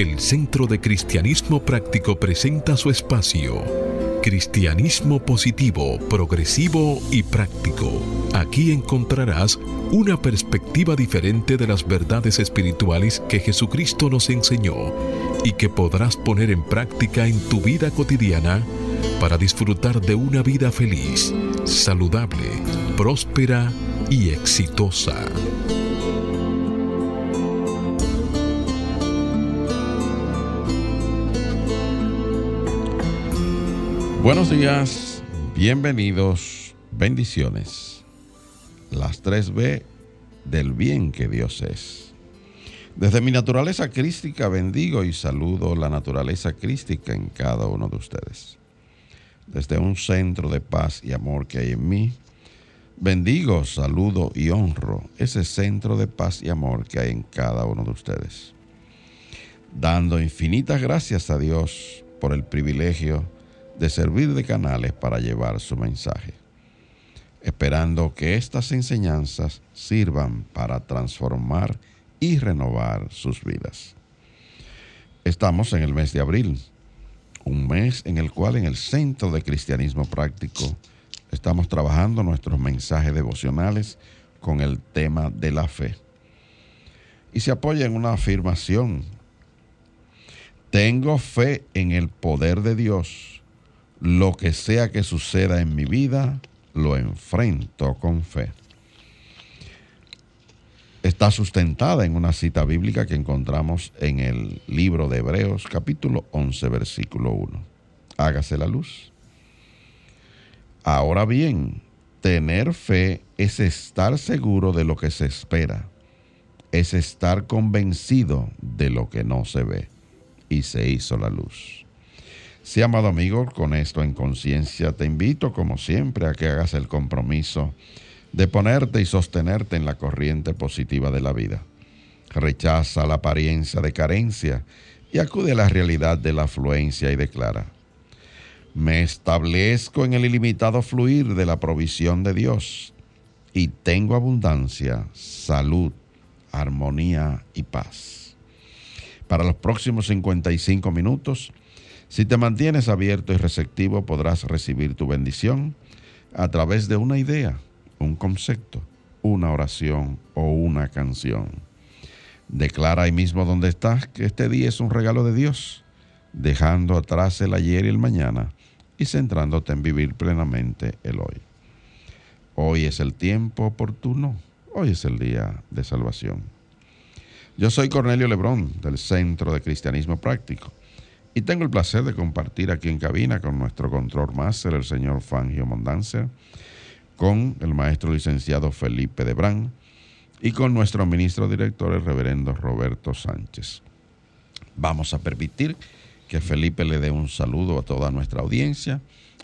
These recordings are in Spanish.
el Centro de Cristianismo Práctico presenta su espacio, Cristianismo Positivo, Progresivo y Práctico. Aquí encontrarás una perspectiva diferente de las verdades espirituales que Jesucristo nos enseñó y que podrás poner en práctica en tu vida cotidiana para disfrutar de una vida feliz, saludable, próspera y exitosa. Buenos días, bienvenidos, bendiciones. Las 3B del bien que Dios es. Desde mi naturaleza crística bendigo y saludo la naturaleza crística en cada uno de ustedes. Desde un centro de paz y amor que hay en mí, bendigo, saludo y honro ese centro de paz y amor que hay en cada uno de ustedes. Dando infinitas gracias a Dios por el privilegio de servir de canales para llevar su mensaje, esperando que estas enseñanzas sirvan para transformar y renovar sus vidas. Estamos en el mes de abril, un mes en el cual en el Centro de Cristianismo Práctico estamos trabajando nuestros mensajes devocionales con el tema de la fe. Y se apoya en una afirmación. Tengo fe en el poder de Dios lo que sea que suceda en mi vida, lo enfrento con fe. Está sustentada en una cita bíblica que encontramos en el libro de Hebreos capítulo 11 versículo 1. Hágase la luz. Ahora bien, tener fe es estar seguro de lo que se espera, es estar convencido de lo que no se ve. Y se hizo la luz. Sí, amado amigo, con esto en conciencia te invito, como siempre, a que hagas el compromiso de ponerte y sostenerte en la corriente positiva de la vida. Rechaza la apariencia de carencia y acude a la realidad de la afluencia y declara, me establezco en el ilimitado fluir de la provisión de Dios y tengo abundancia, salud, armonía y paz. Para los próximos 55 minutos, si te mantienes abierto y receptivo, podrás recibir tu bendición a través de una idea, un concepto, una oración o una canción. Declara ahí mismo donde estás que este día es un regalo de Dios, dejando atrás el ayer y el mañana y centrándote en vivir plenamente el hoy. Hoy es el tiempo oportuno, hoy es el día de salvación. Yo soy Cornelio Lebrón del Centro de Cristianismo Práctico y tengo el placer de compartir aquí en cabina con nuestro control máster, el señor Fangio Mondanza, con el maestro licenciado Felipe Debrán y con nuestro ministro director, el reverendo Roberto Sánchez. Vamos a permitir que Felipe le dé un saludo a toda nuestra audiencia,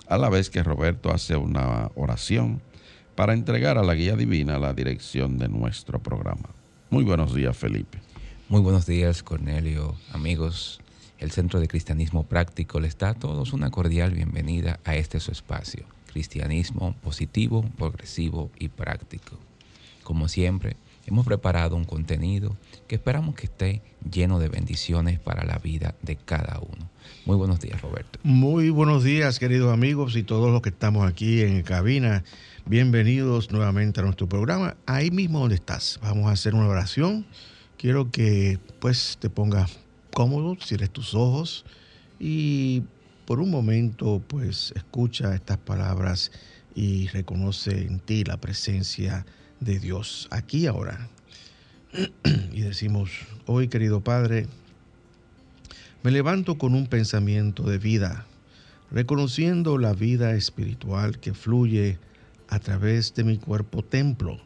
a la vez que Roberto hace una oración para entregar a la guía divina la dirección de nuestro programa. Muy buenos días, Felipe. Muy buenos días, Cornelio, amigos el Centro de Cristianismo Práctico les da a todos una cordial bienvenida a este su espacio, Cristianismo positivo, progresivo y práctico. Como siempre, hemos preparado un contenido que esperamos que esté lleno de bendiciones para la vida de cada uno. Muy buenos días, Roberto. Muy buenos días, queridos amigos y todos los que estamos aquí en cabina. Bienvenidos nuevamente a nuestro programa. Ahí mismo donde estás, vamos a hacer una oración. Quiero que pues te pongas cómodo, cierres tus ojos y por un momento pues escucha estas palabras y reconoce en ti la presencia de Dios aquí ahora. y decimos, hoy querido Padre, me levanto con un pensamiento de vida, reconociendo la vida espiritual que fluye a través de mi cuerpo templo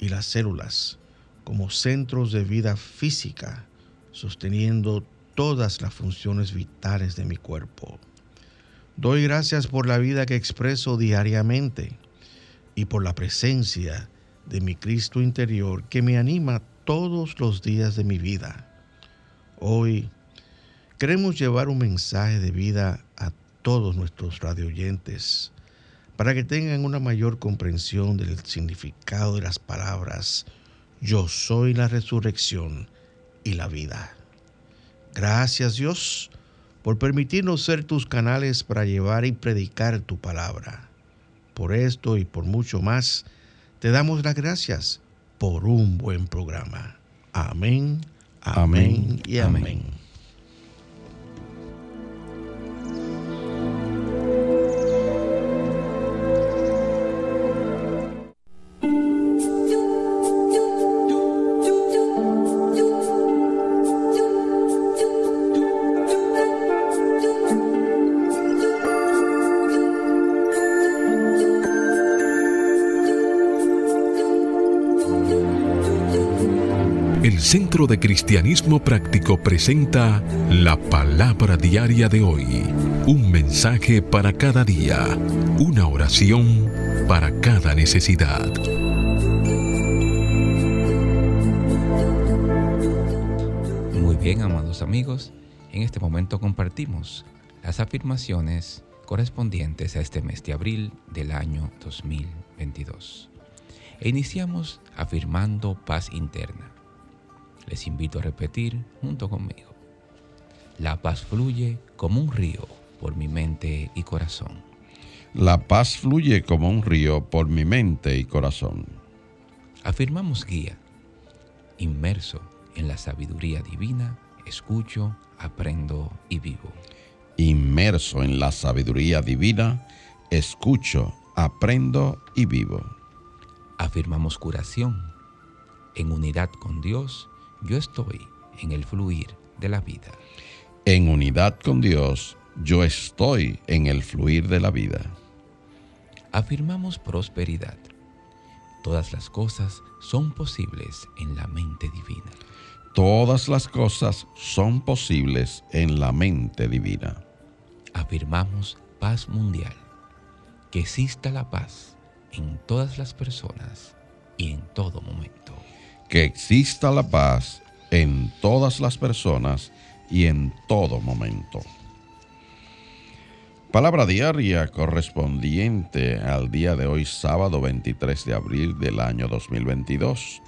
y las células como centros de vida física sosteniendo todas las funciones vitales de mi cuerpo. Doy gracias por la vida que expreso diariamente y por la presencia de mi Cristo interior que me anima todos los días de mi vida. Hoy queremos llevar un mensaje de vida a todos nuestros radioyentes para que tengan una mayor comprensión del significado de las palabras Yo soy la resurrección y la vida. Gracias Dios por permitirnos ser tus canales para llevar y predicar tu palabra. Por esto y por mucho más, te damos las gracias por un buen programa. Amén, amén, y amén. Centro de Cristianismo Práctico presenta la palabra diaria de hoy. Un mensaje para cada día. Una oración para cada necesidad. Muy bien, amados amigos. En este momento compartimos las afirmaciones correspondientes a este mes de abril del año 2022. E iniciamos afirmando paz interna les invito a repetir junto conmigo. La paz fluye como un río por mi mente y corazón. La paz fluye como un río por mi mente y corazón. Afirmamos guía. Inmerso en la sabiduría divina, escucho, aprendo y vivo. Inmerso en la sabiduría divina, escucho, aprendo y vivo. Afirmamos curación. En unidad con Dios, yo estoy en el fluir de la vida. En unidad con Dios, yo estoy en el fluir de la vida. Afirmamos prosperidad. Todas las cosas son posibles en la mente divina. Todas las cosas son posibles en la mente divina. Afirmamos paz mundial. Que exista la paz en todas las personas y en todo momento que exista la paz en todas las personas y en todo momento. Palabra diaria correspondiente al día de hoy, sábado 23 de abril del año 2022.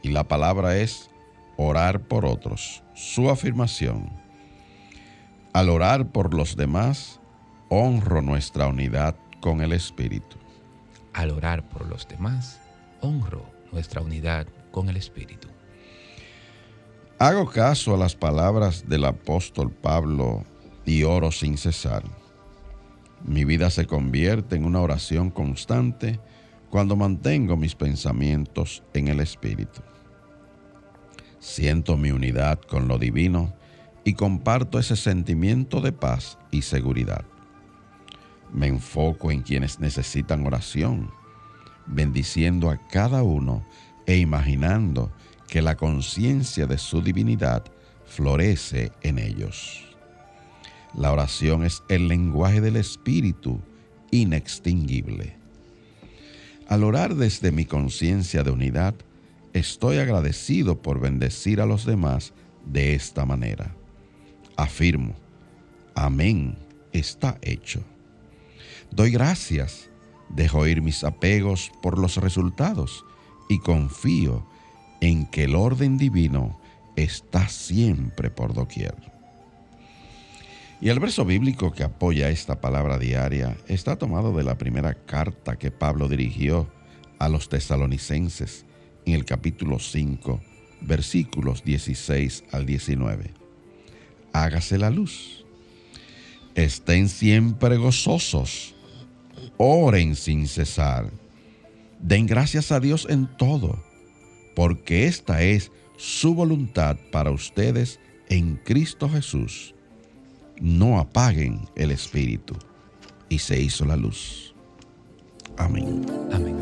Y la palabra es orar por otros. Su afirmación. Al orar por los demás, honro nuestra unidad con el Espíritu. Al orar por los demás, honro nuestra unidad con el Espíritu. Hago caso a las palabras del apóstol Pablo y oro sin cesar. Mi vida se convierte en una oración constante cuando mantengo mis pensamientos en el Espíritu. Siento mi unidad con lo divino y comparto ese sentimiento de paz y seguridad. Me enfoco en quienes necesitan oración, bendiciendo a cada uno e imaginando que la conciencia de su divinidad florece en ellos. La oración es el lenguaje del Espíritu inextinguible. Al orar desde mi conciencia de unidad, estoy agradecido por bendecir a los demás de esta manera. Afirmo, amén, está hecho. Doy gracias, dejo ir mis apegos por los resultados y confío en que el orden divino está siempre por doquier. Y el verso bíblico que apoya esta palabra diaria está tomado de la primera carta que Pablo dirigió a los tesalonicenses en el capítulo 5, versículos 16 al 19. Hágase la luz. Estén siempre gozosos. Oren sin cesar Den gracias a Dios en todo, porque esta es su voluntad para ustedes en Cristo Jesús. No apaguen el Espíritu. Y se hizo la luz. Amén. Amén.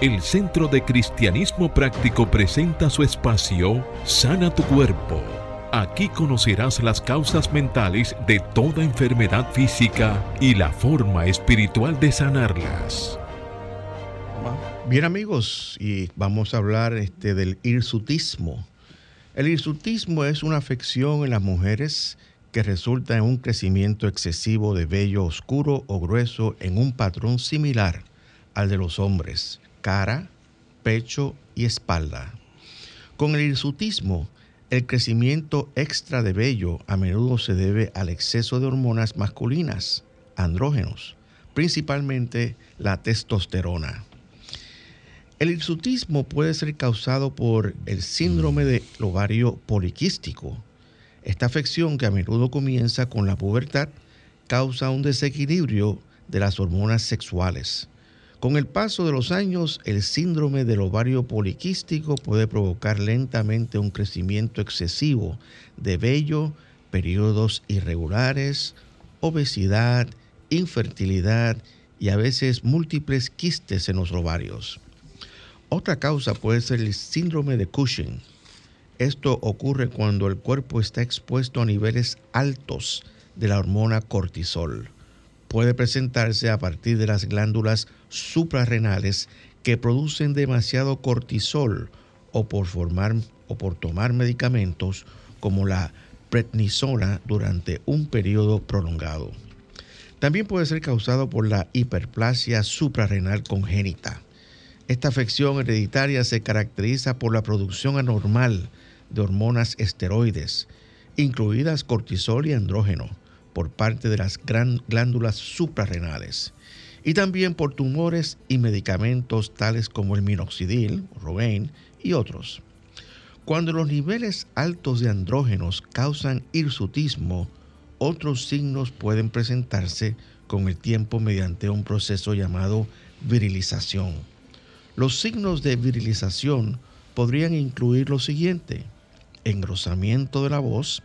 El Centro de Cristianismo Práctico presenta su espacio Sana tu Cuerpo Aquí conocerás las causas mentales de toda enfermedad física y la forma espiritual de sanarlas. Bien amigos, y vamos a hablar este, del hirsutismo. El hirsutismo es una afección en las mujeres que resulta en un crecimiento excesivo de vello oscuro o grueso en un patrón similar al de los hombres, cara, pecho y espalda. Con el hirsutismo, el crecimiento extra de vello a menudo se debe al exceso de hormonas masculinas, andrógenos, principalmente la testosterona. El hirsutismo puede ser causado por el síndrome del ovario poliquístico. Esta afección, que a menudo comienza con la pubertad, causa un desequilibrio de las hormonas sexuales. Con el paso de los años, el síndrome del ovario poliquístico puede provocar lentamente un crecimiento excesivo de vello, periodos irregulares, obesidad, infertilidad y a veces múltiples quistes en los ovarios. Otra causa puede ser el síndrome de Cushing. Esto ocurre cuando el cuerpo está expuesto a niveles altos de la hormona cortisol puede presentarse a partir de las glándulas suprarrenales que producen demasiado cortisol o por, formar, o por tomar medicamentos como la prednisona durante un periodo prolongado. También puede ser causado por la hiperplasia suprarrenal congénita. Esta afección hereditaria se caracteriza por la producción anormal de hormonas esteroides, incluidas cortisol y andrógeno por parte de las glándulas suprarrenales y también por tumores y medicamentos tales como el minoxidil, Rogaine y otros. Cuando los niveles altos de andrógenos causan hirsutismo, otros signos pueden presentarse con el tiempo mediante un proceso llamado virilización. Los signos de virilización podrían incluir lo siguiente: engrosamiento de la voz,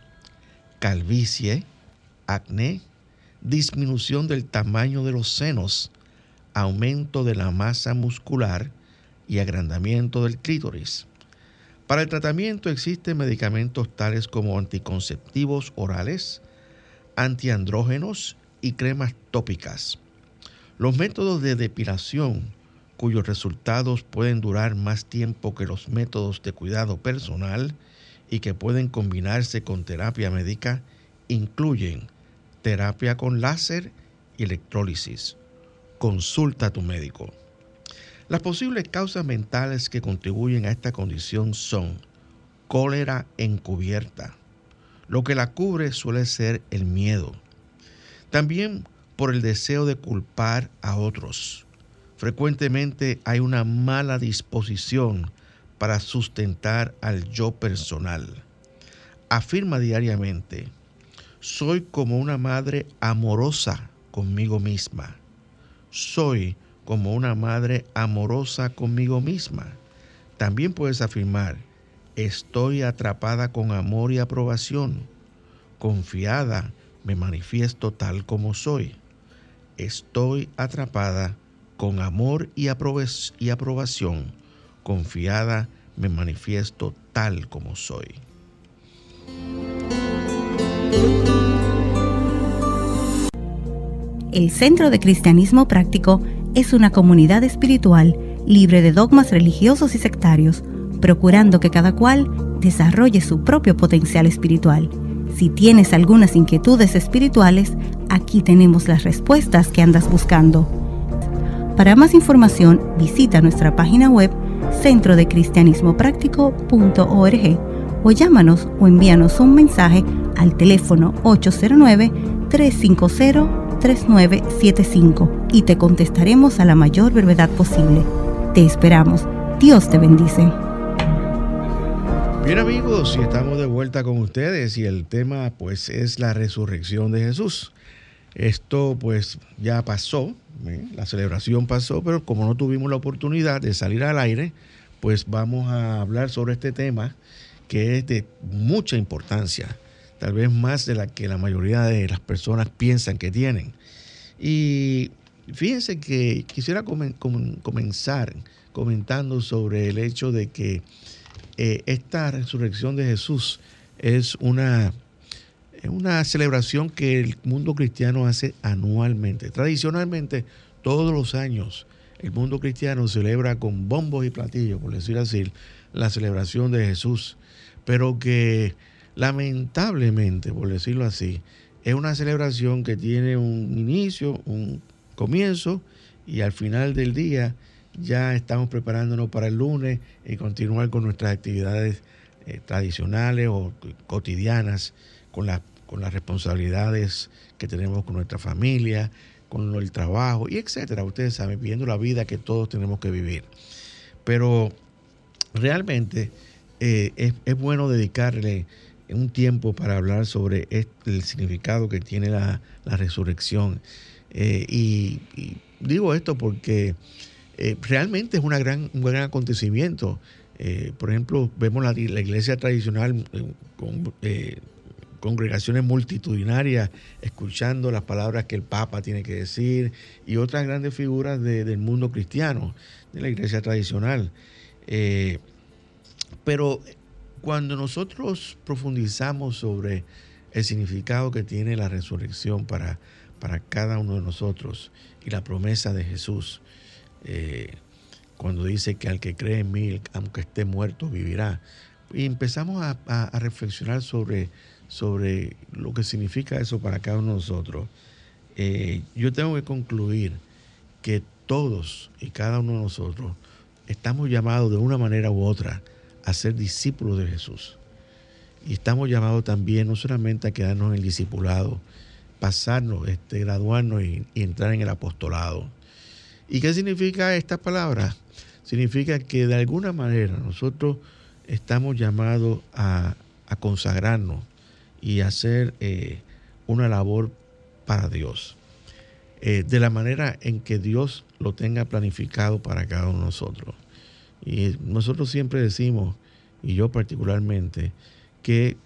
calvicie, acné, disminución del tamaño de los senos, aumento de la masa muscular y agrandamiento del clítoris. Para el tratamiento existen medicamentos tales como anticonceptivos orales, antiandrógenos y cremas tópicas. Los métodos de depilación, cuyos resultados pueden durar más tiempo que los métodos de cuidado personal y que pueden combinarse con terapia médica, incluyen terapia con láser y electrólisis. Consulta a tu médico. Las posibles causas mentales que contribuyen a esta condición son cólera encubierta. Lo que la cubre suele ser el miedo. También por el deseo de culpar a otros. Frecuentemente hay una mala disposición para sustentar al yo personal. Afirma diariamente, soy como una madre amorosa conmigo misma. Soy como una madre amorosa conmigo misma. También puedes afirmar, estoy atrapada con amor y aprobación. Confiada, me manifiesto tal como soy. Estoy atrapada con amor y, aprobación. Confiada, me manifiesto tal como soy. El Centro de Cristianismo Práctico es una comunidad espiritual libre de dogmas religiosos y sectarios, procurando que cada cual desarrolle su propio potencial espiritual. Si tienes algunas inquietudes espirituales, aquí tenemos las respuestas que andas buscando. Para más información, visita nuestra página web centrodecristianismopráctico.org o llámanos o envíanos un mensaje al teléfono 809 350 3975 y te contestaremos a la mayor brevedad posible. Te esperamos. Dios te bendice. Bien amigos, y estamos de vuelta con ustedes y el tema pues es la resurrección de Jesús. Esto pues ya pasó, ¿eh? la celebración pasó, pero como no tuvimos la oportunidad de salir al aire, pues vamos a hablar sobre este tema que es de mucha importancia tal vez más de la que la mayoría de las personas piensan que tienen. Y fíjense que quisiera comenzar comentando sobre el hecho de que eh, esta resurrección de Jesús es una, una celebración que el mundo cristiano hace anualmente. Tradicionalmente, todos los años, el mundo cristiano celebra con bombos y platillos, por decir así, la celebración de Jesús, pero que lamentablemente, por decirlo así, es una celebración que tiene un inicio, un comienzo y al final del día ya estamos preparándonos para el lunes y continuar con nuestras actividades eh, tradicionales o cotidianas, con, con las responsabilidades que tenemos con nuestra familia, con el trabajo y etcétera. Ustedes saben, viviendo la vida que todos tenemos que vivir. Pero realmente eh, es, bueno dedicarle un tiempo para hablar sobre el significado que tiene la, resurrección. Eh, y, digo esto porque eh, realmente es una gran, un gran acontecimiento. por ejemplo, vemos la, iglesia tradicional con congregaciones multitudinarias escuchando las palabras que el Papa tiene que decir y otras grandes figuras del mundo cristiano, de la iglesia tradicional. Pero cuando nosotros profundizamos sobre el significado que tiene la resurrección para, para cada uno de nosotros y la promesa de Jesús, eh, cuando dice que al que cree en mí, aunque esté muerto, vivirá. Y empezamos a, reflexionar sobre, sobre lo que significa eso para cada uno de nosotros. Eh, yo tengo que concluir que todos y cada uno de nosotros estamos llamados de una manera u otra a ser discípulos de Jesús. Y estamos llamados también no solamente a quedarnos en el discipulado, pasarnos, este, graduarnos y, entrar en el apostolado. ¿Y qué significa esta palabra? Significa que de alguna manera nosotros estamos llamados a, consagrarnos y hacer eh, una labor para Dios. Eh, de la manera en que Dios lo tenga planificado para cada uno de nosotros. Y nosotros siempre decimos, y yo particularmente, que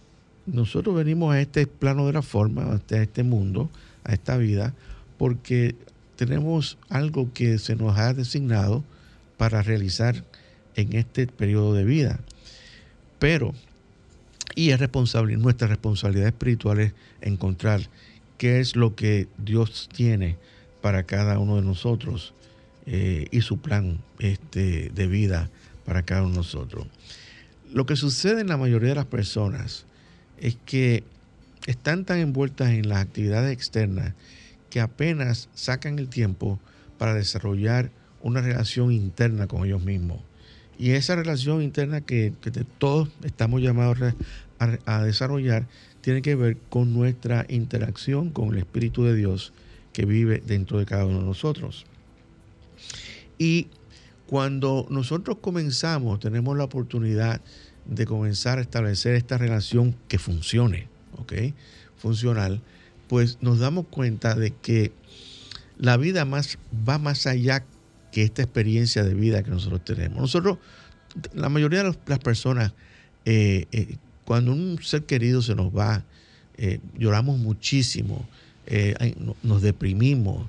nosotros venimos a este plano de la forma, a este mundo, a esta vida, porque tenemos algo que se nos ha designado para realizar en este periodo de vida. Pero, y es responsable, nuestra responsabilidad espiritual es encontrar qué es lo que Dios tiene para cada uno de nosotros eh, y su plan este, de vida para cada uno de nosotros. Lo que sucede en la mayoría de las personas es que están tan envueltas en las actividades externas que apenas sacan el tiempo para desarrollar una relación interna con ellos mismos. Y esa relación interna que, todos estamos llamados a, desarrollar tiene que ver con nuestra interacción con el Espíritu de Dios que vive dentro de cada uno de nosotros. Y cuando nosotros comenzamos, tenemos la oportunidad de comenzar a establecer esta relación que funcione, ¿ok? Funcional, pues nos damos cuenta de que la vida más, va más allá que esta experiencia de vida que nosotros tenemos. Nosotros, la mayoría de las personas, eh, eh, cuando un ser querido se nos va, eh, lloramos muchísimo, nos deprimimos,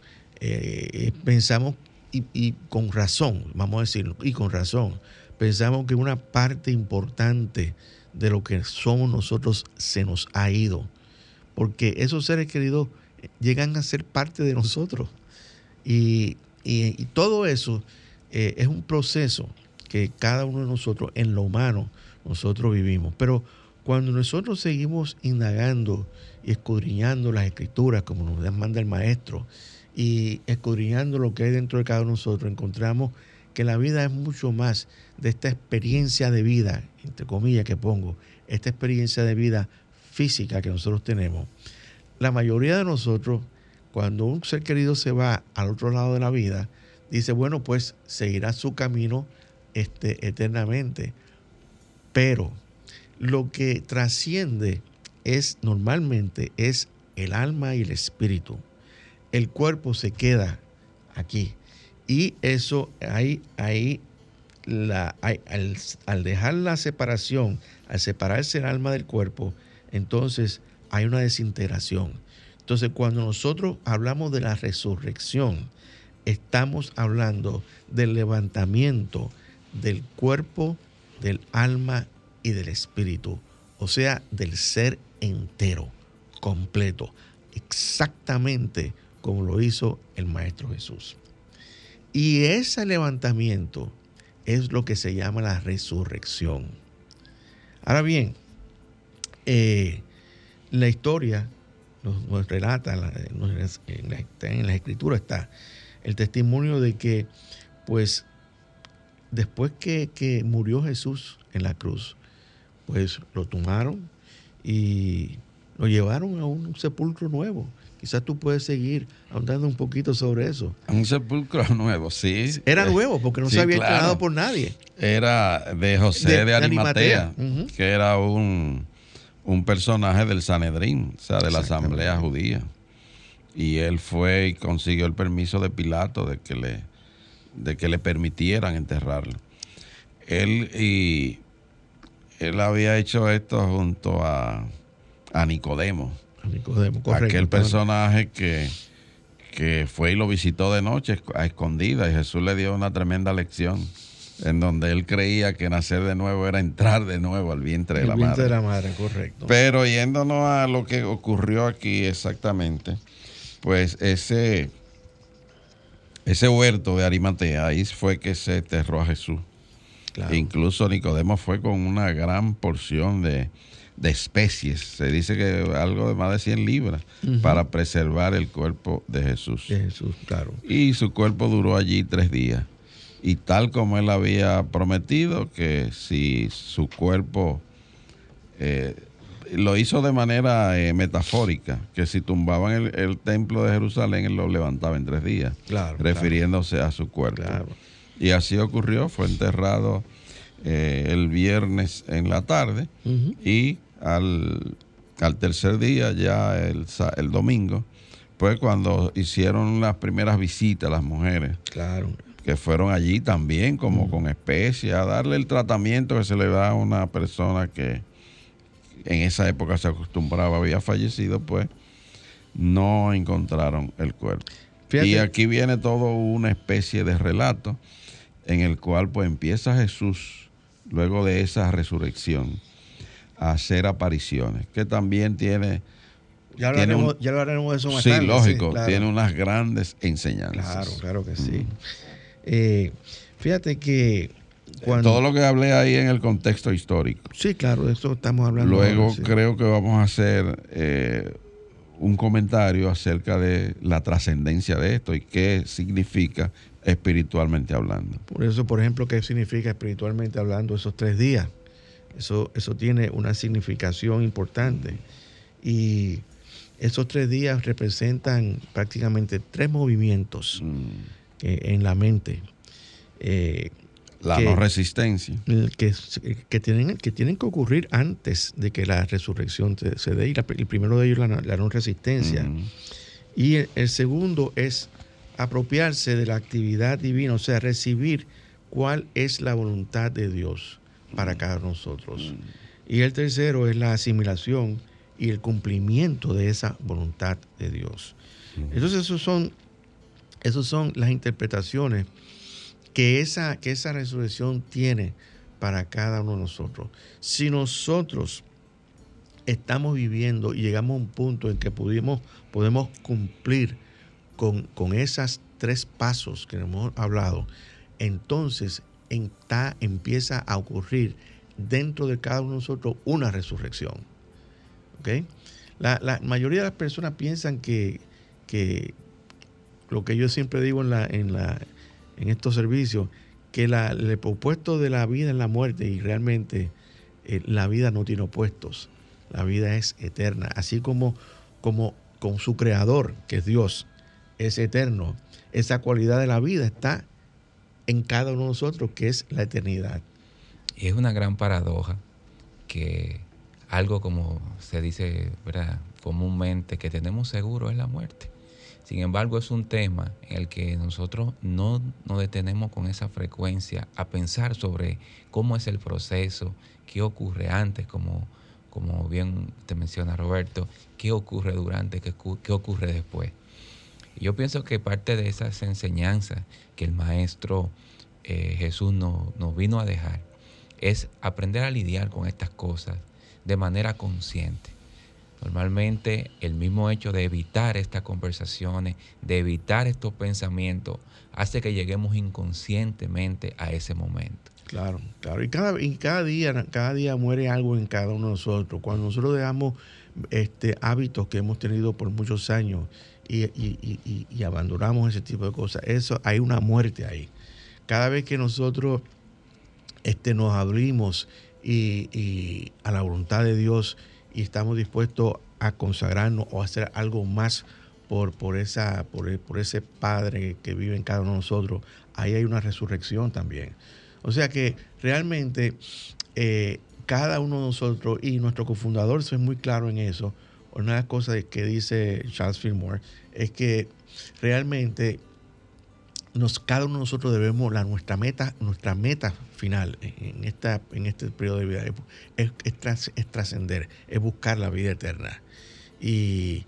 pensamos y, con razón, vamos a decirlo, y con razón, pensamos que una parte importante de lo que somos nosotros se nos ha ido. Porque esos seres queridos llegan a ser parte de nosotros. Y, todo eso eh, es un proceso que cada uno de nosotros, en lo humano, nosotros vivimos. Pero cuando nosotros seguimos indagando y escudriñando las escrituras, como nos manda el maestro, y escudriñando lo que hay dentro de cada uno de nosotros, encontramos que la vida es mucho más de esta experiencia de vida, entre comillas que pongo, esta experiencia de vida física que nosotros tenemos. La mayoría de nosotros, cuando un ser querido se va al otro lado de la vida, dice, bueno, pues seguirá su camino este, eternamente. Pero lo que trasciende es normalmente es el alma y el espíritu el cuerpo se queda aquí. Y eso, ahí, ahí, la, al, dejar la separación, al separarse el alma del cuerpo, entonces hay una desintegración. Entonces, cuando nosotros hablamos de la resurrección, estamos hablando del levantamiento del cuerpo, del alma y del espíritu, o sea, del ser entero, completo, exactamente como lo hizo el Maestro Jesús. Y ese levantamiento es lo que se llama la resurrección. Ahora bien, eh, la historia nos, relata, en, la, escritura está el testimonio de que pues después que, que murió Jesús en la cruz, pues lo tomaron y lo llevaron a un sepulcro nuevo. Quizás tú puedes seguir ahondando un poquito sobre eso. Un sepulcro nuevo, sí. Era nuevo porque no Sí, se había claro. instalado por nadie. Era de José De- de, de Arimatea, Arimatea, ujú. que era un, un personaje del Sanedrín, o sea, de la. Asamblea Judía. Y él fue y consiguió el permiso de Pilato de que le, de que le permitieran enterrarlo. Él y él había hecho esto junto a, a Nicodemo, Nicodemo, correcto. aquel personaje que, que fue y lo visitó de noche a escondida y Jesús le dio una tremenda lección en donde él creía que nacer de nuevo era entrar de nuevo al vientre de la vientre madre. de la madre, correcto. Pero yéndonos a lo que ocurrió aquí exactamente, pues ese, ese huerto de Arimatea, ahí fue que se enterró a Jesús. Claro. Incluso Nicodemo fue con una gran porción de, de especies, se dice que algo de más de 100 libras, para preservar el cuerpo de Jesús. De Jesús, claro. Y su cuerpo duró allí tres días. Y tal como él había prometido, que si su cuerpo eh, lo hizo de manera eh, metafórica, que si tumbaban el, el templo de Jerusalén, él lo levantaba en tres días, Claro. refiriéndose a su cuerpo. Claro. Y así ocurrió, fue enterrado eh, el viernes en la tarde y al, al tercer día, ya el, el domingo, pues cuando hicieron las primeras visitas las mujeres, Claro. que fueron allí también como con especia, a darle el tratamiento que se le da a una persona que en esa época se acostumbraba, había fallecido, pues no encontraron el cuerpo. Fíjate. Y aquí viene todo una especie de relato en el cual pues empieza Jesús, luego de esa resurrección, a hacer apariciones, que también tiene, Ya hablaremos, ya hablaremos de eso más sí, tarde. lógico, claro. tiene unas grandes enseñanzas. Claro, claro que sí. Eh, fíjate que cuando... Todo lo que hablé ahí en el contexto histórico. Sí, claro, de eso estamos hablando. Luego ahora, sí. creo que vamos a hacer eh, un comentario acerca de la trascendencia de esto y qué significa espiritualmente hablando. Por eso, por ejemplo, ¿qué significa espiritualmente hablando esos tres días? Eso, eso tiene una significación importante. Y esos tres días representan prácticamente tres movimientos Mm. eh, en la mente. eh, La que- no resistencia. que, que tienen, que tienen que ocurrir antes de que la resurrección se, se dé. Y la- el primero de ellos es la, la no resistencia. Mm. Y el, el segundo es apropiarse de la actividad divina, o sea, recibir cuál es la voluntad de Dios para cada uno de nosotros. Y el tercero es la asimilación y el cumplimiento de esa voluntad de Dios. Entonces, esos son, esos son las interpretaciones que esa, que esa resurrección tiene para cada uno de nosotros. Si nosotros estamos viviendo y llegamos a un punto en que pudimos, podemos cumplir con, con esos tres pasos que hemos hablado, entonces está- empieza a ocurrir dentro de cada uno de nosotros una resurrección. La mayoría de las personas piensan que, que lo que yo siempre digo en, la, en, la, en estos servicios, que la- el opuesto de la vida es la muerte y realmente eh, la vida no tiene opuestos. La vida es eterna. Así como, como con su creador, que es Dios, es eterno. Esa cualidad de la vida está en cada uno de nosotros, que es la eternidad. Y es una gran paradoja que algo como se dice comúnmente que tenemos seguro es la muerte. Sin embargo, es un tema en el que nosotros no nos detenemos con esa frecuencia a pensar sobre cómo es el proceso, qué ocurre antes, como, como bien te menciona Roberto, qué ocurre durante, qué, qué ocurre después. Yo pienso que parte de esas enseñanzas que el Maestro eh, Jesús nos, nos vino a dejar es aprender a lidiar con estas cosas de manera consciente. Normalmente el mismo hecho de evitar estas conversaciones, de evitar estos pensamientos, hace que lleguemos inconscientemente a ese momento. Claro, claro. Y cada, y cada día, cada día muere algo en cada uno de nosotros. Cuando nosotros dejamos este, hábitos que hemos tenido por muchos años y, y- y- y- y abandonamos ese tipo de cosas, eso hay una muerte ahí. Cada vez que nosotros este, nos abrimos y, a la voluntad de Dios y estamos dispuestos a consagrarnos o a hacer algo más por, por, esa, por, por ese Padre que vive en cada uno de nosotros, ahí hay una resurrección también. O sea que realmente eh, cada uno de nosotros y nuestro cofundador es muy claro en eso. Una de las cosas que dice Charles Fillmore es que realmente nos, cada uno de nosotros debemos, la, nuestra, meta, nuestra meta final en, esta, en este periodo de vida es, trascender, es buscar la vida eterna. Y,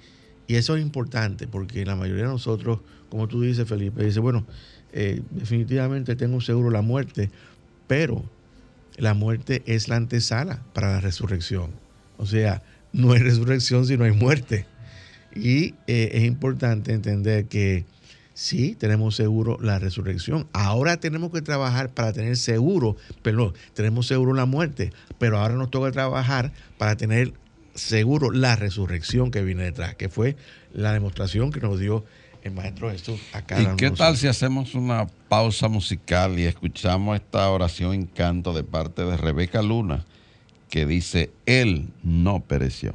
eso es importante porque la mayoría de nosotros, como tú dices, Felipe, dice, bueno, eh, definitivamente tengo seguro la muerte, pero la muerte es la antesala para la resurrección. O sea, no hay resurrección si no hay muerte. Y eh, es importante entender que sí, tenemos seguro la resurrección. Ahora tenemos que trabajar para tener seguro, perdón, tenemos seguro la muerte, pero ahora nos toca trabajar para tener seguro la resurrección que viene detrás, que fue la demostración que nos dio el Maestro Jesús acá. ¿Y qué tal si hacemos una pausa musical y escuchamos esta oración en canto de parte de Rebeca Luna, que dice, Él no pereció?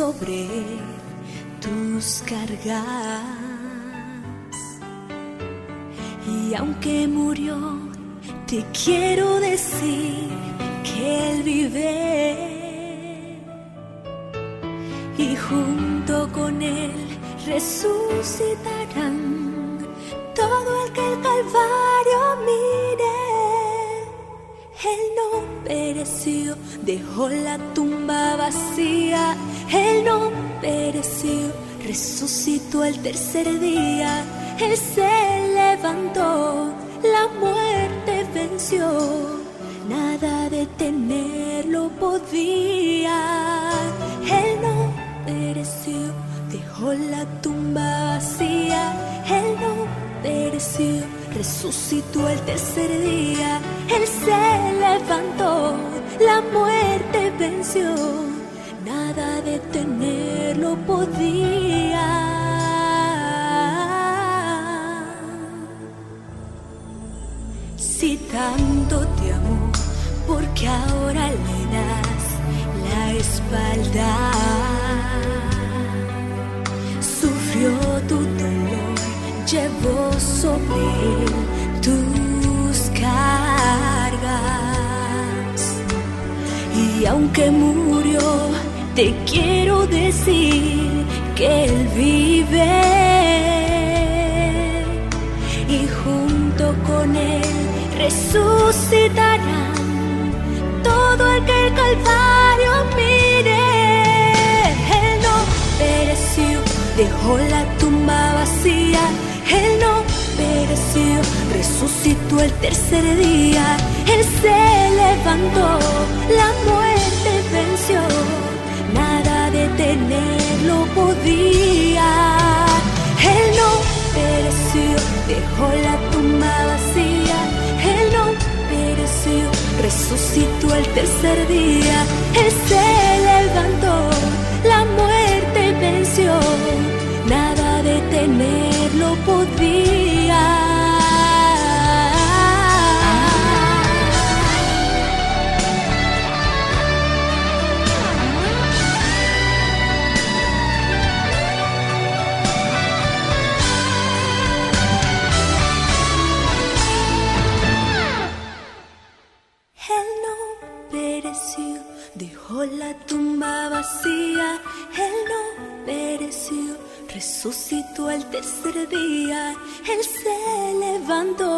Sobre tus cargas. Y aunque murió, te quiero decir que Él vive. Y junto con Él resucitarán todo el que el Calvario mire. Él no pereció, dejó la tumba vacía él no pereció, resucitó el tercer día. Él se levantó, la muerte venció. Nada detenerlo podía. Él no pereció, dejó la tumba vacía. Él no pereció, resucitó el tercer día. Él se levantó, la muerte venció podía. Si tanto te amo, porque ahora le das la espalda. Sufrió tu dolor, llevó sobre él tus cargas. Y aunque murió, te quiero decir que Él vive y junto con Él resucitarán todo el que el Calvario mire. Él no pereció, dejó la tumba vacía. Él no pereció, resucitó el tercer día. Él se levantó, la muerte venció detenerlo podía. Él no pereció, dejó la tumba vacía. Él no pereció, resucitó el tercer día. Él se levantó, resucitó el tercer día, Él se levantó.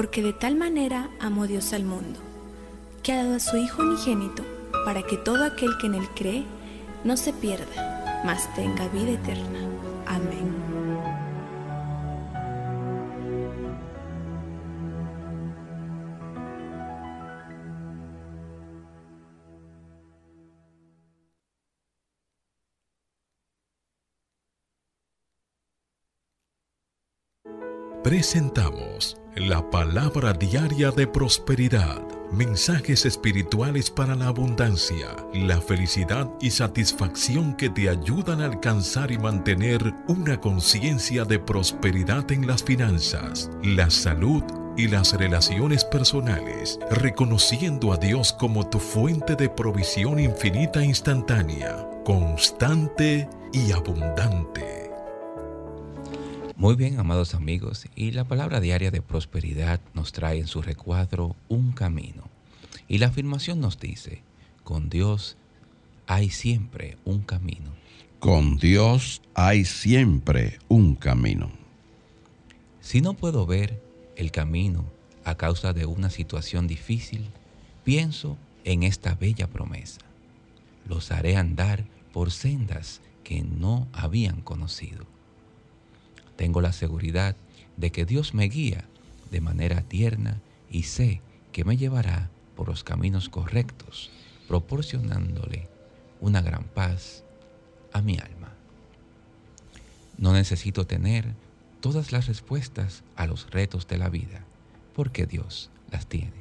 Porque de tal manera amó Dios al mundo, que ha dado a su Hijo unigénito, para que todo aquel que en él cree no se pierda, mas tenga vida eterna. Amén. Presentamos la palabra diaria de prosperidad, mensajes espirituales para la abundancia, la felicidad y satisfacción que te ayudan a alcanzar y mantener una conciencia de prosperidad en las finanzas, la salud y las relaciones personales, reconociendo a Dios como tu fuente de provisión infinita instantánea, constante y abundante. Muy bien, amados amigos, y la palabra diaria de prosperidad nos trae en su recuadro un camino. Y la afirmación nos dice, con Dios hay siempre un camino. Con Dios hay siempre un camino. Si no puedo ver el camino a causa de una situación difícil, pienso en esta bella promesa. Los haré andar por sendas que no habían conocido tengo la seguridad de que Dios me guía de manera tierna y sé que me llevará por los caminos correctos, proporcionándole una gran paz a mi alma. No necesito tener todas las respuestas a los retos de la vida, porque Dios las tiene.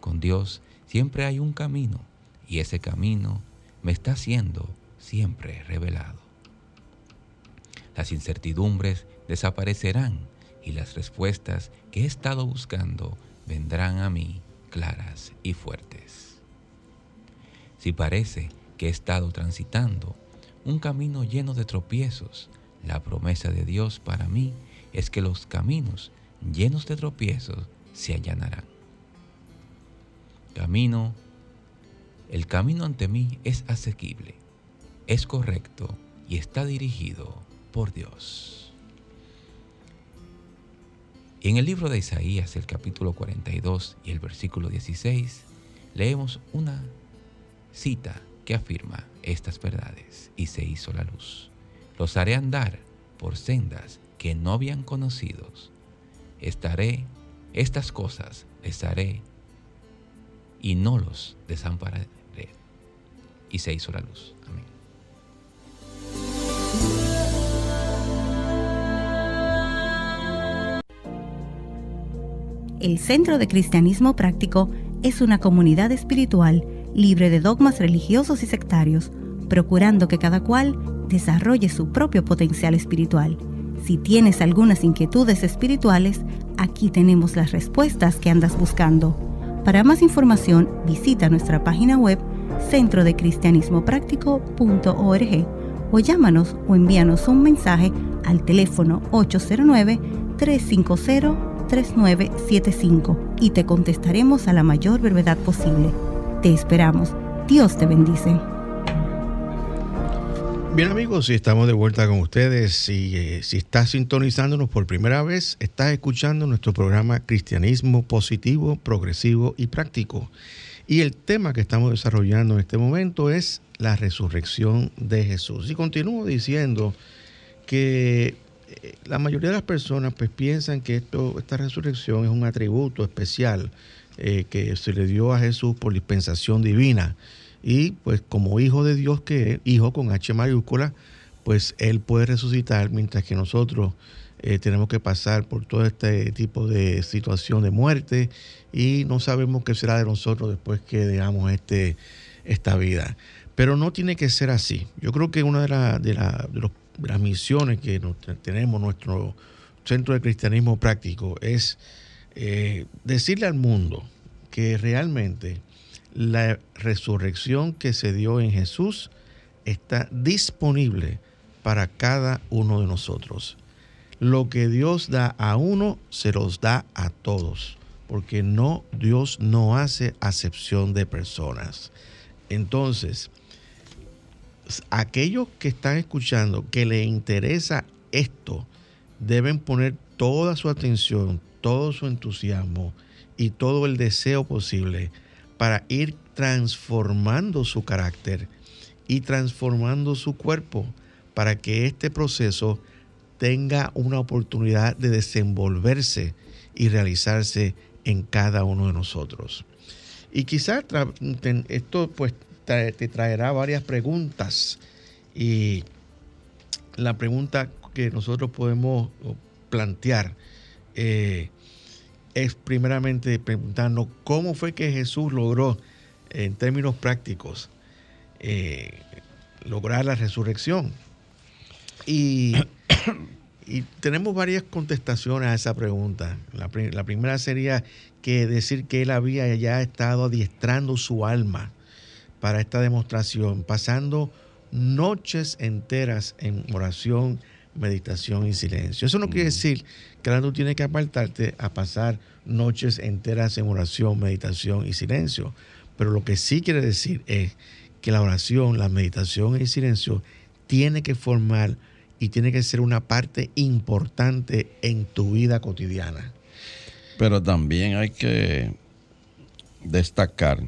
Con Dios siempre hay un camino y ese camino me está siendo siempre revelado. Las incertidumbres desaparecerán y las respuestas que he estado buscando vendrán a mí claras y fuertes. Si parece que he estado transitando un camino lleno de tropiezos, la promesa de Dios para mí es que los caminos llenos de tropiezos se allanarán. Camino, el camino ante mí es asequible, es correcto y está dirigido por Dios. En el libro de Isaías, el capítulo 42 y el versículo 16, leemos una cita que afirma estas verdades y se hizo la luz. Los haré andar por sendas que no habían conocidos. Estaré, estas cosas les haré y no los desampararé. Y se hizo la luz. Amén. El Centro de Cristianismo Práctico es una comunidad espiritual libre de dogmas religiosos y sectarios, procurando que cada cual desarrolle su propio potencial espiritual. Si tienes algunas inquietudes espirituales, aquí tenemos las respuestas que andas buscando. Para más información, visita nuestra página web centrodecristianismopráctico.org o llámanos o envíanos un mensaje al teléfono 809 350 3975 y te contestaremos a la mayor brevedad posible. Te esperamos. Dios te bendice. Bien amigos, estamos de vuelta con ustedes, si, eh, si estás sintonizándonos por primera vez, estás escuchando nuestro programa Cristianismo Positivo, Progresivo y Práctico. Y el tema que estamos desarrollando en este momento es la resurrección de Jesús. Y continúo diciendo que la mayoría de las personas pues piensan que esto, esta resurrección es un atributo especial eh, que se le dio a Jesús por dispensación divina. Y pues como hijo de Dios que es, hijo con H mayúscula, pues Él puede resucitar mientras que nosotros eh, tenemos que pasar por todo este tipo de situación de muerte y no sabemos qué será de nosotros después que dejamos este, esta vida. Pero no tiene que ser así. Yo creo que una de, de, de los las misiones que tenemos nuestro centro de cristianismo práctico es eh, decirle al mundo que realmente la resurrección que se dio en Jesús está disponible para cada uno de nosotros. Lo que Dios da a uno, se los da a todos, porque no, Dios no hace acepción de personas. Entonces, aquellos que están escuchando que les interesa esto, deben poner toda su atención, todo su entusiasmo y todo el deseo posible para ir transformando su carácter y transformando su cuerpo para que este proceso tenga una oportunidad de desenvolverse y realizarse en cada uno de nosotros. Y quizás esto pues te traerá varias preguntas y la pregunta que nosotros podemos plantear eh, es primeramente preguntarnos cómo fue que Jesús logró, en términos prácticos, eh, lograr la resurrección. Y, tenemos varias contestaciones a esa pregunta. La, la, primera sería que decir que él había ya estado adiestrando su alma para esta demostración, pasando noches enteras en oración, meditación y silencio. Eso no quiere decir que ahora tú tienes que apartarte a pasar noches enteras en oración, meditación y silencio. Pero lo que sí quiere decir es que la oración, la meditación y el silencio tiene que formar y tiene que ser una parte importante en tu vida cotidiana. Pero también hay que destacar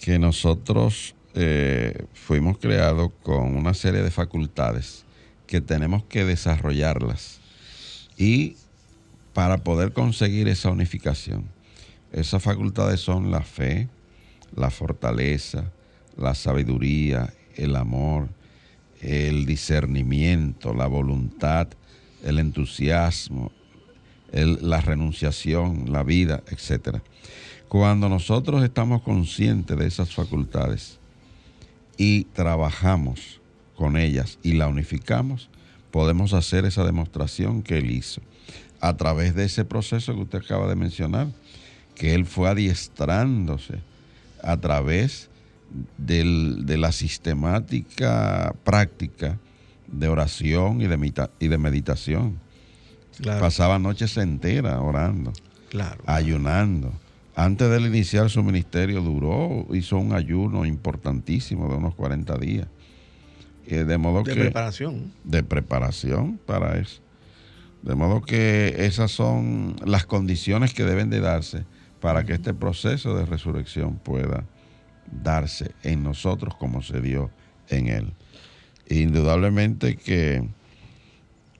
que nosotros eh, fuimos creados con una serie de facultades que tenemos que desarrollarlas y para poder conseguir esa unificación. Esas facultades son la fe, la fortaleza, la sabiduría, el amor, el discernimiento, la voluntad, el entusiasmo, la renunciación, la vida, etc. Cuando nosotros estamos conscientes de esas facultades y trabajamos con ellas y la unificamos, podemos hacer esa demostración que él hizo a través de ese proceso que usted acaba de mencionar, que él fue adiestrándose a través de la sistemática práctica de oración y de, y de meditación. Pasaba noches enteras orando, ayunando. Antes de iniciar su ministerio duró, hizo un ayuno importantísimo de unos 40 días. Eh, de modo de preparación. De preparación para eso. De modo que esas son las condiciones que deben de darse para que este proceso de resurrección pueda darse en nosotros como se dio en Él. Indudablemente que,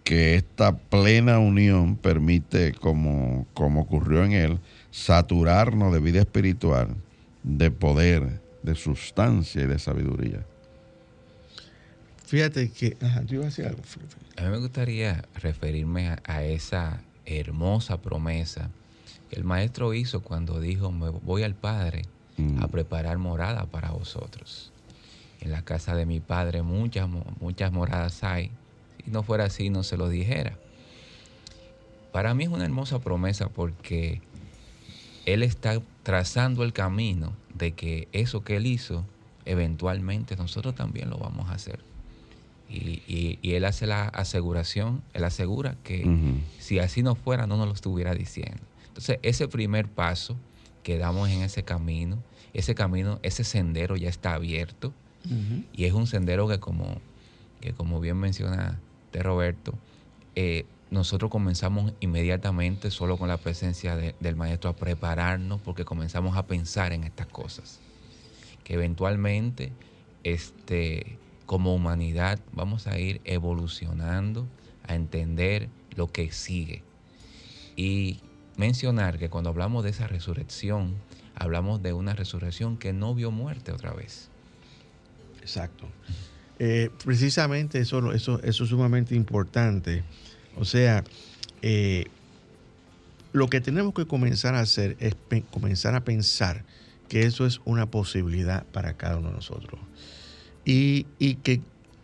que esta plena unión permite, como, como ocurrió en Él, saturarnos de vida espiritual, de poder, de sustancia y de sabiduría. Fíjate que. yo a algo. A mí me gustaría referirme a, esa hermosa promesa que el maestro hizo cuando dijo: Me voy al Padre a mm. preparar morada para vosotros. En la casa de mi Padre muchas, muchas moradas hay. Si no fuera así, no se lo dijera. Para mí es una hermosa promesa porque Él está trazando el camino de que eso que Él hizo, eventualmente nosotros también lo vamos a hacer. Y, él hace la aseguración, él asegura que si así no fuera, no nos lo estuviera diciendo. Entonces, ese primer paso que damos en ese camino, ese camino, ese sendero ya está abierto. Y es un sendero que como, que como bien menciona de Roberto, eh, nosotros comenzamos inmediatamente solo con la presencia del maestro a prepararnos porque comenzamos a pensar en estas cosas. Que eventualmente este, como humanidad vamos a ir evolucionando a entender lo que sigue. Y mencionar que cuando hablamos de esa resurrección, hablamos de una resurrección que no vio muerte otra vez. Exacto. Eh, precisamente eso, eso, eso es sumamente importante. O sea, eh, lo que tenemos que comenzar a hacer es comenzar a pensar que eso es una posibilidad para cada uno de nosotros y, que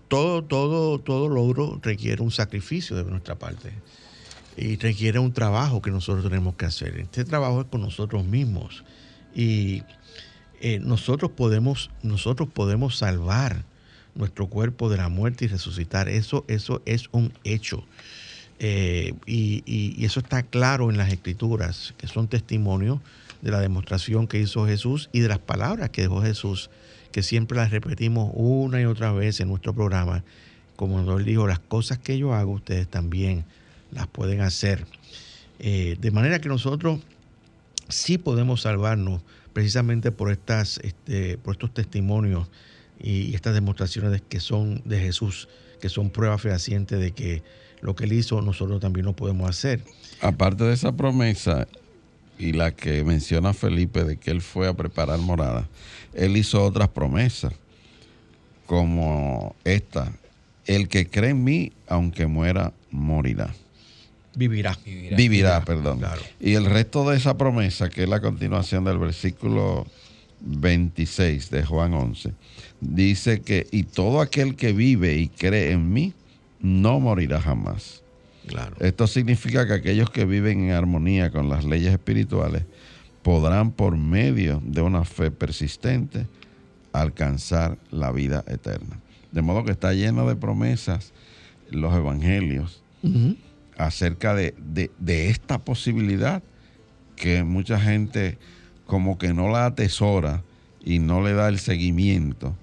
todo, todo, todo logro requiere un sacrificio de nuestra parte y requiere un trabajo que nosotros tenemos que hacer. Este trabajo es con nosotros mismos y eh, nosotros, podemos, nosotros podemos salvar nuestro cuerpo de la muerte y resucitar. Eso, eso es un hecho. Eh, y, eso está claro en las escrituras, que son testimonios de la demostración que hizo Jesús y de las palabras que dejó Jesús que siempre las repetimos una y otra vez en nuestro programa, como él dijo, las cosas que yo hago, ustedes también las pueden hacer. Eh, de manera que nosotros sí podemos salvarnos precisamente por, estas, este, por estos testimonios y estas demostraciones de que son de Jesús, que son pruebas fehacientes de que lo que él hizo nosotros también lo podemos hacer. Aparte de esa promesa y la que menciona Felipe de que él fue a preparar morada, él hizo otras promesas como esta, el que cree en mí, aunque muera, morirá. Vivirá. Vivirá, perdón. Y el resto de esa promesa, que es la continuación del versículo 26 de Juan 11, dice que, y todo aquel que vive y cree en mí, no morirá jamás. Claro. Esto significa que aquellos que viven en armonía con las leyes espirituales podrán por medio de una fe persistente alcanzar la vida eterna. De modo que está lleno de promesas los evangelios acerca de, de, esta posibilidad que mucha gente como que no la atesora y no le da el seguimiento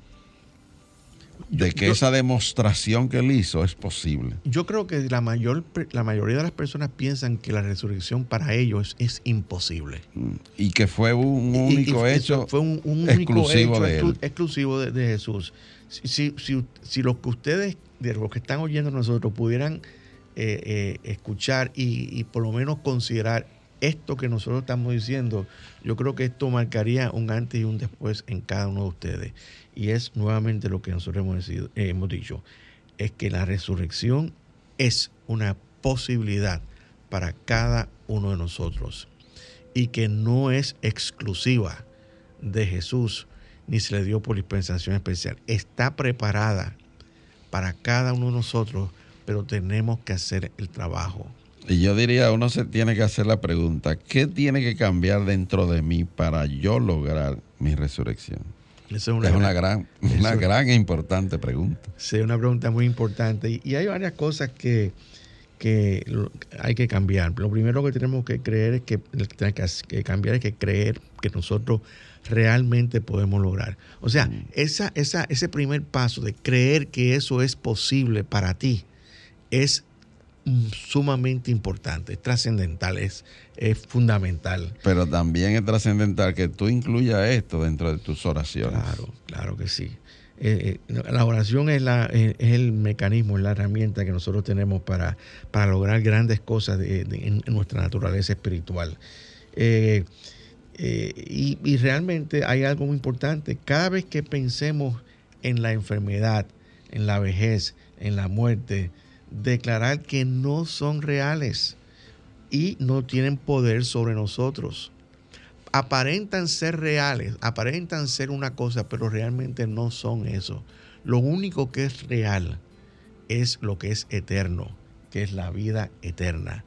de que esa demostración que él hizo es posible. Yo creo que la, mayor, la mayoría de las personas piensan que la resurrección para ellos es imposible. Mm, y que fue un único hecho fue un, exclusivo, de, él. exclusivo de, Jesús. Si, si, si, los que ustedes, de los que están oyendo nosotros, pudieran eh, eh, escuchar y, y por lo menos considerar esto que nosotros estamos diciendo, yo creo que esto marcaría un antes y un después en cada uno de ustedes. Y es nuevamente lo que nosotros hemos, eh, hemos dicho, es que la resurrección es una posibilidad para cada uno de nosotros y que no es exclusiva de Jesús ni se le dio por dispensación especial. Está preparada para cada uno de nosotros, pero tenemos que hacer el trabajo. Y yo diría, uno se tiene que hacer la pregunta, ¿qué tiene que cambiar dentro de mí para yo lograr mi resurrección? es una, gran, una gran e importante pregunta. Sí, una pregunta muy importante. Y, hay varias cosas que, que hay que cambiar. Lo primero que tenemos que creer es que, que cambiar es que creer que nosotros realmente podemos lograr. O sea, mm. esa, esa, ese primer paso de creer que eso es posible para ti es sumamente importante, es trascendental, es, fundamental. Pero también es trascendental que tú incluyas esto dentro de tus oraciones. Claro, claro que sí. Eh, eh, la oración es, la, es, el mecanismo, es la herramienta que nosotros tenemos para, para lograr grandes cosas en, nuestra naturaleza espiritual. Eh, y, y realmente hay algo muy importante. Cada vez que pensemos en la enfermedad, en la vejez, en la muerte, declarar que no son reales y no tienen poder sobre nosotros. Aparentan ser reales, aparentan ser una cosa, pero realmente no son eso. Lo único que es real es lo que es eterno, que es la vida eterna.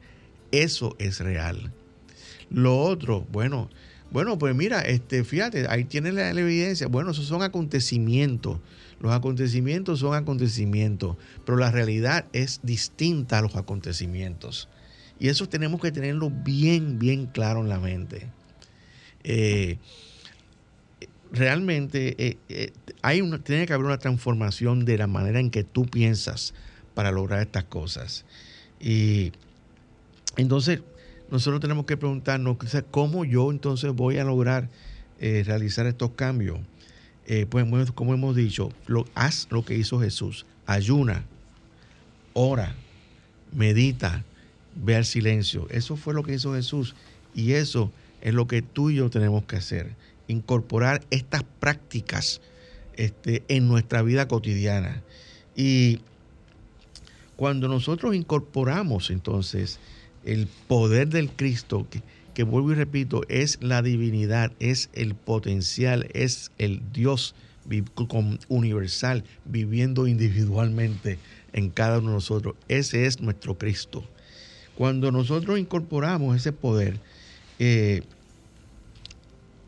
Eso es real. Lo otro, bueno, bueno, pues mira, este, fíjate, ahí tienes la, evidencia. Bueno, esos son acontecimientos. Los acontecimientos son acontecimientos, pero la realidad es distinta a los acontecimientos. Y eso tenemos que tenerlo bien, bien claro en la mente. Eh, realmente eh, eh, hay una, tiene que haber una transformación de la manera en que tú piensas para lograr estas cosas. Y entonces nosotros tenemos que preguntarnos cómo yo entonces voy a lograr realizar estos cambios. Eh, pues como hemos dicho, haz lo que hizo Jesús. Ayuna, ora, medita, ve al silencio. Eso fue lo que hizo Jesús. Y eso es lo que tú y yo tenemos que hacer. Incorporar estas prácticas este, en nuestra vida cotidiana. Y cuando nosotros incorporamos entonces el poder del Cristo, que, vuelvo y repito, es la divinidad, es el potencial, es el Dios universal viviendo individualmente en cada uno de nosotros. Ese es nuestro Cristo. Cuando nosotros incorporamos ese poder eh,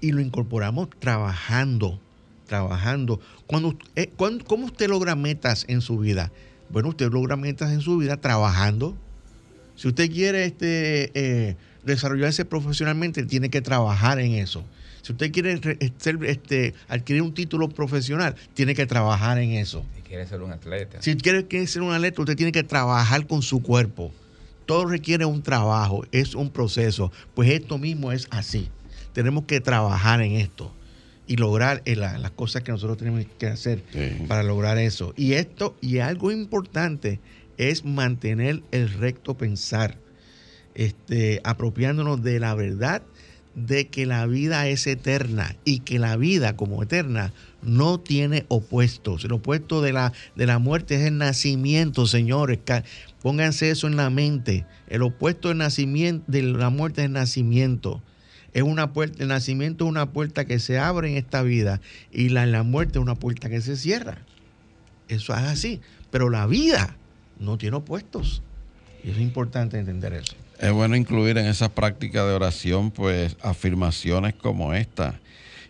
y lo incorporamos trabajando, trabajando, cuando, eh, ¿cómo usted logra metas en su vida? Bueno, usted logra metas en su vida trabajando, si usted quiere este, eh, desarrollarse profesionalmente, tiene que trabajar en eso. Si usted quiere este, adquirir un título profesional, tiene que trabajar en eso. Si quiere ser un atleta. Si quiere ser un atleta, usted tiene que trabajar con su cuerpo. todo requiere un trabajo, es un proceso. Pues esto mismo es así. Tenemos que trabajar en esto y lograr eh, las cosas que nosotros tenemos que hacer para lograr eso. Y esto, y algo importante, es mantener el recto pensar, este, apropiándonos de la verdad de que la vida es eterna y que la vida como eterna no tiene opuestos. El opuesto de la, de la muerte es el nacimiento, señores. Pónganse eso en la mente. El opuesto del nacimiento, de la muerte es el nacimiento. Es una puerta, el nacimiento es una puerta que se abre en esta vida y la, la muerte es una puerta que se cierra. Eso es así. Pero la vida no tiene opuestos. Y es importante entender eso. Es bueno incluir en esa práctica de oración pues afirmaciones como esta.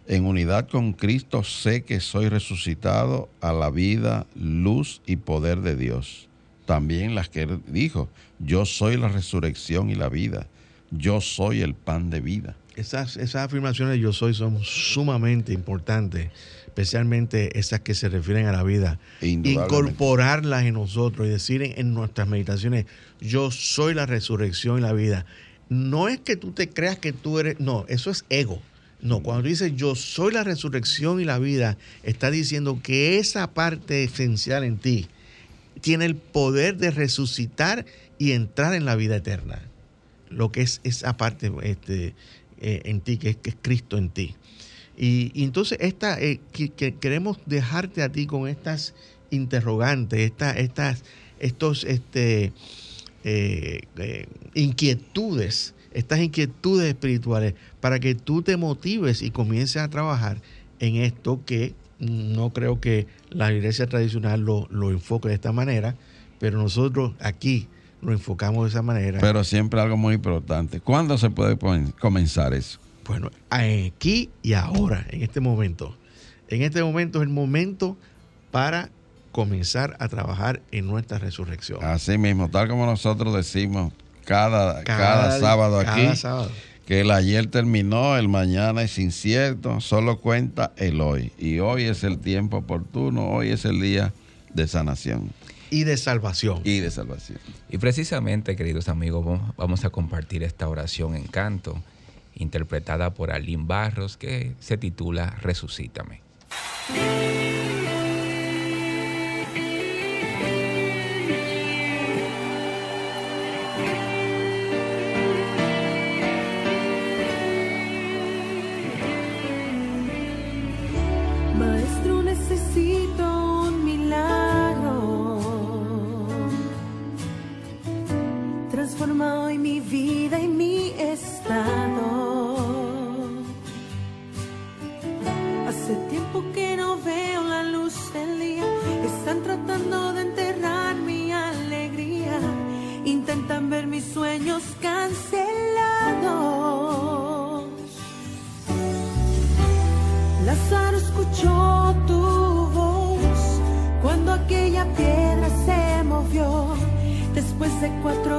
En unidad con Cristo sé que soy resucitado a la vida, luz y poder de Dios. También las que dijo, yo soy la resurrección y la vida, yo soy el pan de vida. Esas, esas afirmaciones yo soy son sumamente importantes especialmente esas que se refieren a la vida, incorporarlas en nosotros y decir en, nuestras meditaciones, yo soy la resurrección y la vida. No es que tú te creas que tú eres, no, eso es ego. No, cuando tú dices yo soy la resurrección y la vida, está diciendo que esa parte esencial en ti tiene el poder de resucitar y entrar en la vida eterna. Lo que es esa parte este, eh, en ti, que es, que es Cristo en ti. Y, entonces esta, eh, que, queremos dejarte a ti con estas interrogantes, estas, estos este, eh, eh, inquietudes, estas inquietudes espirituales, para que tú te motives y comiences a trabajar en esto que no creo que la iglesia tradicional lo, lo enfoque de esta manera, pero nosotros aquí lo enfocamos de esa manera. Pero siempre algo muy importante. ¿Cuándo se puede comenzar eso? Bueno, aquí y ahora, en este momento. En este momento es el momento para comenzar a trabajar en nuestra resurrección. Así mismo, tal como nosotros decimos cada, cada, sábado aquí, que el ayer terminó, el mañana es incierto, solo cuenta el hoy. Y hoy es el tiempo oportuno, hoy es el día de sanación. Y de salvación. Y de salvación. Y precisamente, queridos amigos, vamos a compartir esta oración en canto interpretada por Aline Barros, que se titula Resucítame. Cuatro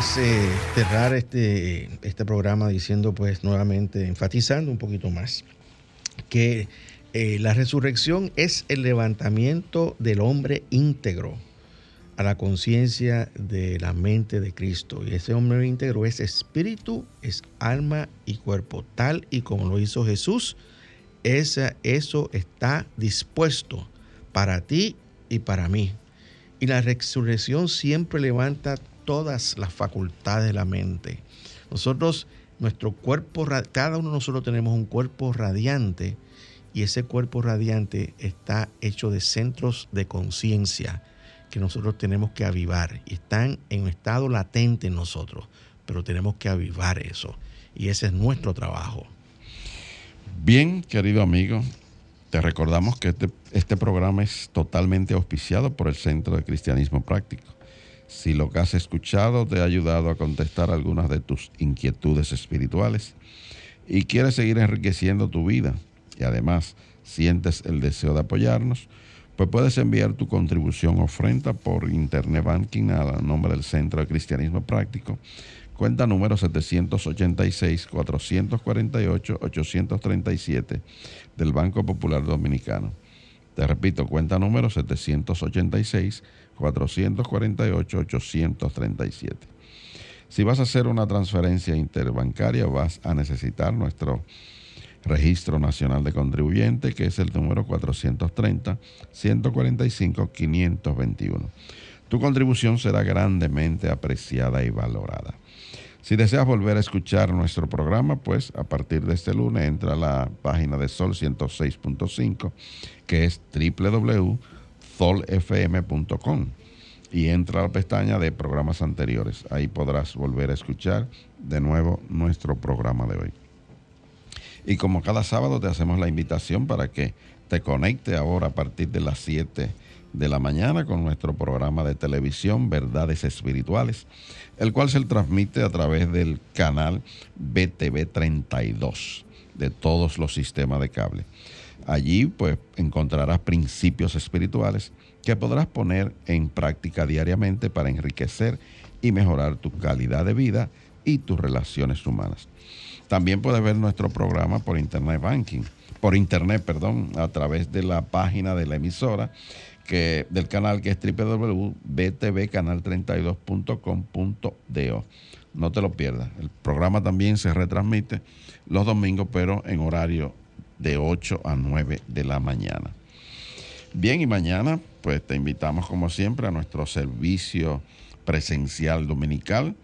eh, cerrar este, este programa diciendo pues nuevamente, enfatizando un poquito más, que eh, la resurrección es el levantamiento del hombre íntegro a la conciencia de la mente de Cristo. Y ese hombre íntegro es espíritu, es alma y cuerpo, tal y como lo hizo Jesús. Esa, eso está dispuesto para ti y para mí. Y la resurrección siempre levanta todas las facultades de la mente. Nosotros, nuestro cuerpo, cada uno de nosotros tenemos un cuerpo radiante y ese cuerpo radiante está hecho de centros de conciencia que nosotros tenemos que avivar y están en un estado latente en nosotros, pero tenemos que avivar eso y ese es nuestro trabajo. Bien, querido amigo, te recordamos que este, este programa es totalmente auspiciado por el Centro de Cristianismo Práctico. Si lo que has escuchado te ha ayudado a contestar algunas de tus inquietudes espirituales y quieres seguir enriqueciendo tu vida y además sientes el deseo de apoyarnos, pues puedes enviar tu contribución ofrenda por Internet Banking a nombre del Centro de Cristianismo Práctico, cuenta número 786-448-837 del Banco Popular Dominicano. Te repito, cuenta número 786 448-837. Si vas a hacer una transferencia interbancaria, vas a necesitar nuestro Registro Nacional de Contribuyente, que es el número 430-145-521. Tu contribución será grandemente apreciada y valorada. Si deseas volver a escuchar nuestro programa, pues a partir de este lunes entra a la página de Sol 106.5, que es www solfm.com y entra a la pestaña de programas anteriores. Ahí podrás volver a escuchar de nuevo nuestro programa de hoy. Y como cada sábado te hacemos la invitación para que te conecte ahora a partir de las 7 de la mañana con nuestro programa de televisión Verdades Espirituales, el cual se transmite a través del canal BTV 32 de todos los sistemas de cable. Allí pues encontrarás principios espirituales que podrás poner en práctica diariamente para enriquecer y mejorar tu calidad de vida y tus relaciones humanas. También puedes ver nuestro programa por internet banking, por internet, perdón, a través de la página de la emisora que, del canal que es www.btvcanal32.com.do. No te lo pierdas. El programa también se retransmite los domingos, pero en horario de 8 a 9 de la mañana. Bien, y mañana pues te invitamos como siempre a nuestro servicio presencial dominical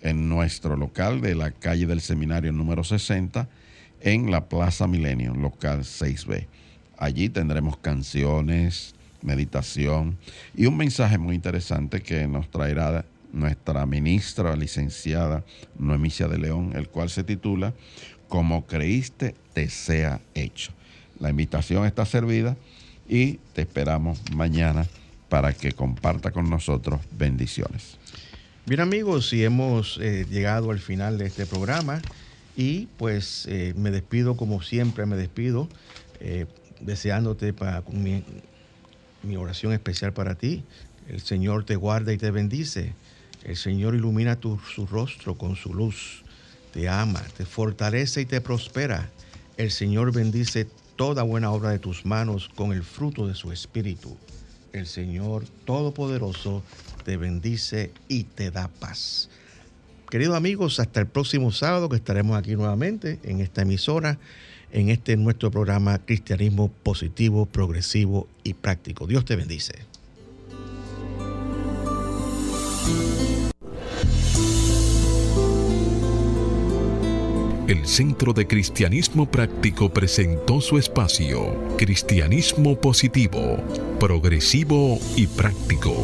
en nuestro local de la calle del seminario número 60 en la Plaza Milenio, local 6B. Allí tendremos canciones, meditación y un mensaje muy interesante que nos traerá nuestra ministra licenciada Noemicia de León, el cual se titula como creíste, te sea hecho. La invitación está servida y te esperamos mañana para que comparta con nosotros bendiciones. Bien amigos, si hemos eh, llegado al final de este programa y pues eh, me despido como siempre, me despido eh, deseándote para mi, mi oración especial para ti. El Señor te guarda y te bendice. El Señor ilumina tu, su rostro con su luz te ama, te fortalece y te prospera. El Señor bendice toda buena obra de tus manos con el fruto de su espíritu. El Señor Todopoderoso te bendice y te da paz. Queridos amigos, hasta el próximo sábado que estaremos aquí nuevamente en esta emisora, en este nuestro programa Cristianismo Positivo, Progresivo y Práctico. Dios te bendice. El Centro de Cristianismo Práctico presentó su espacio, Cristianismo Positivo, Progresivo y Práctico,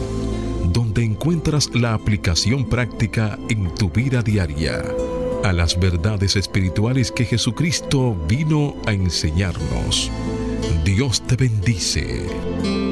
donde encuentras la aplicación práctica en tu vida diaria a las verdades espirituales que Jesucristo vino a enseñarnos. Dios te bendice.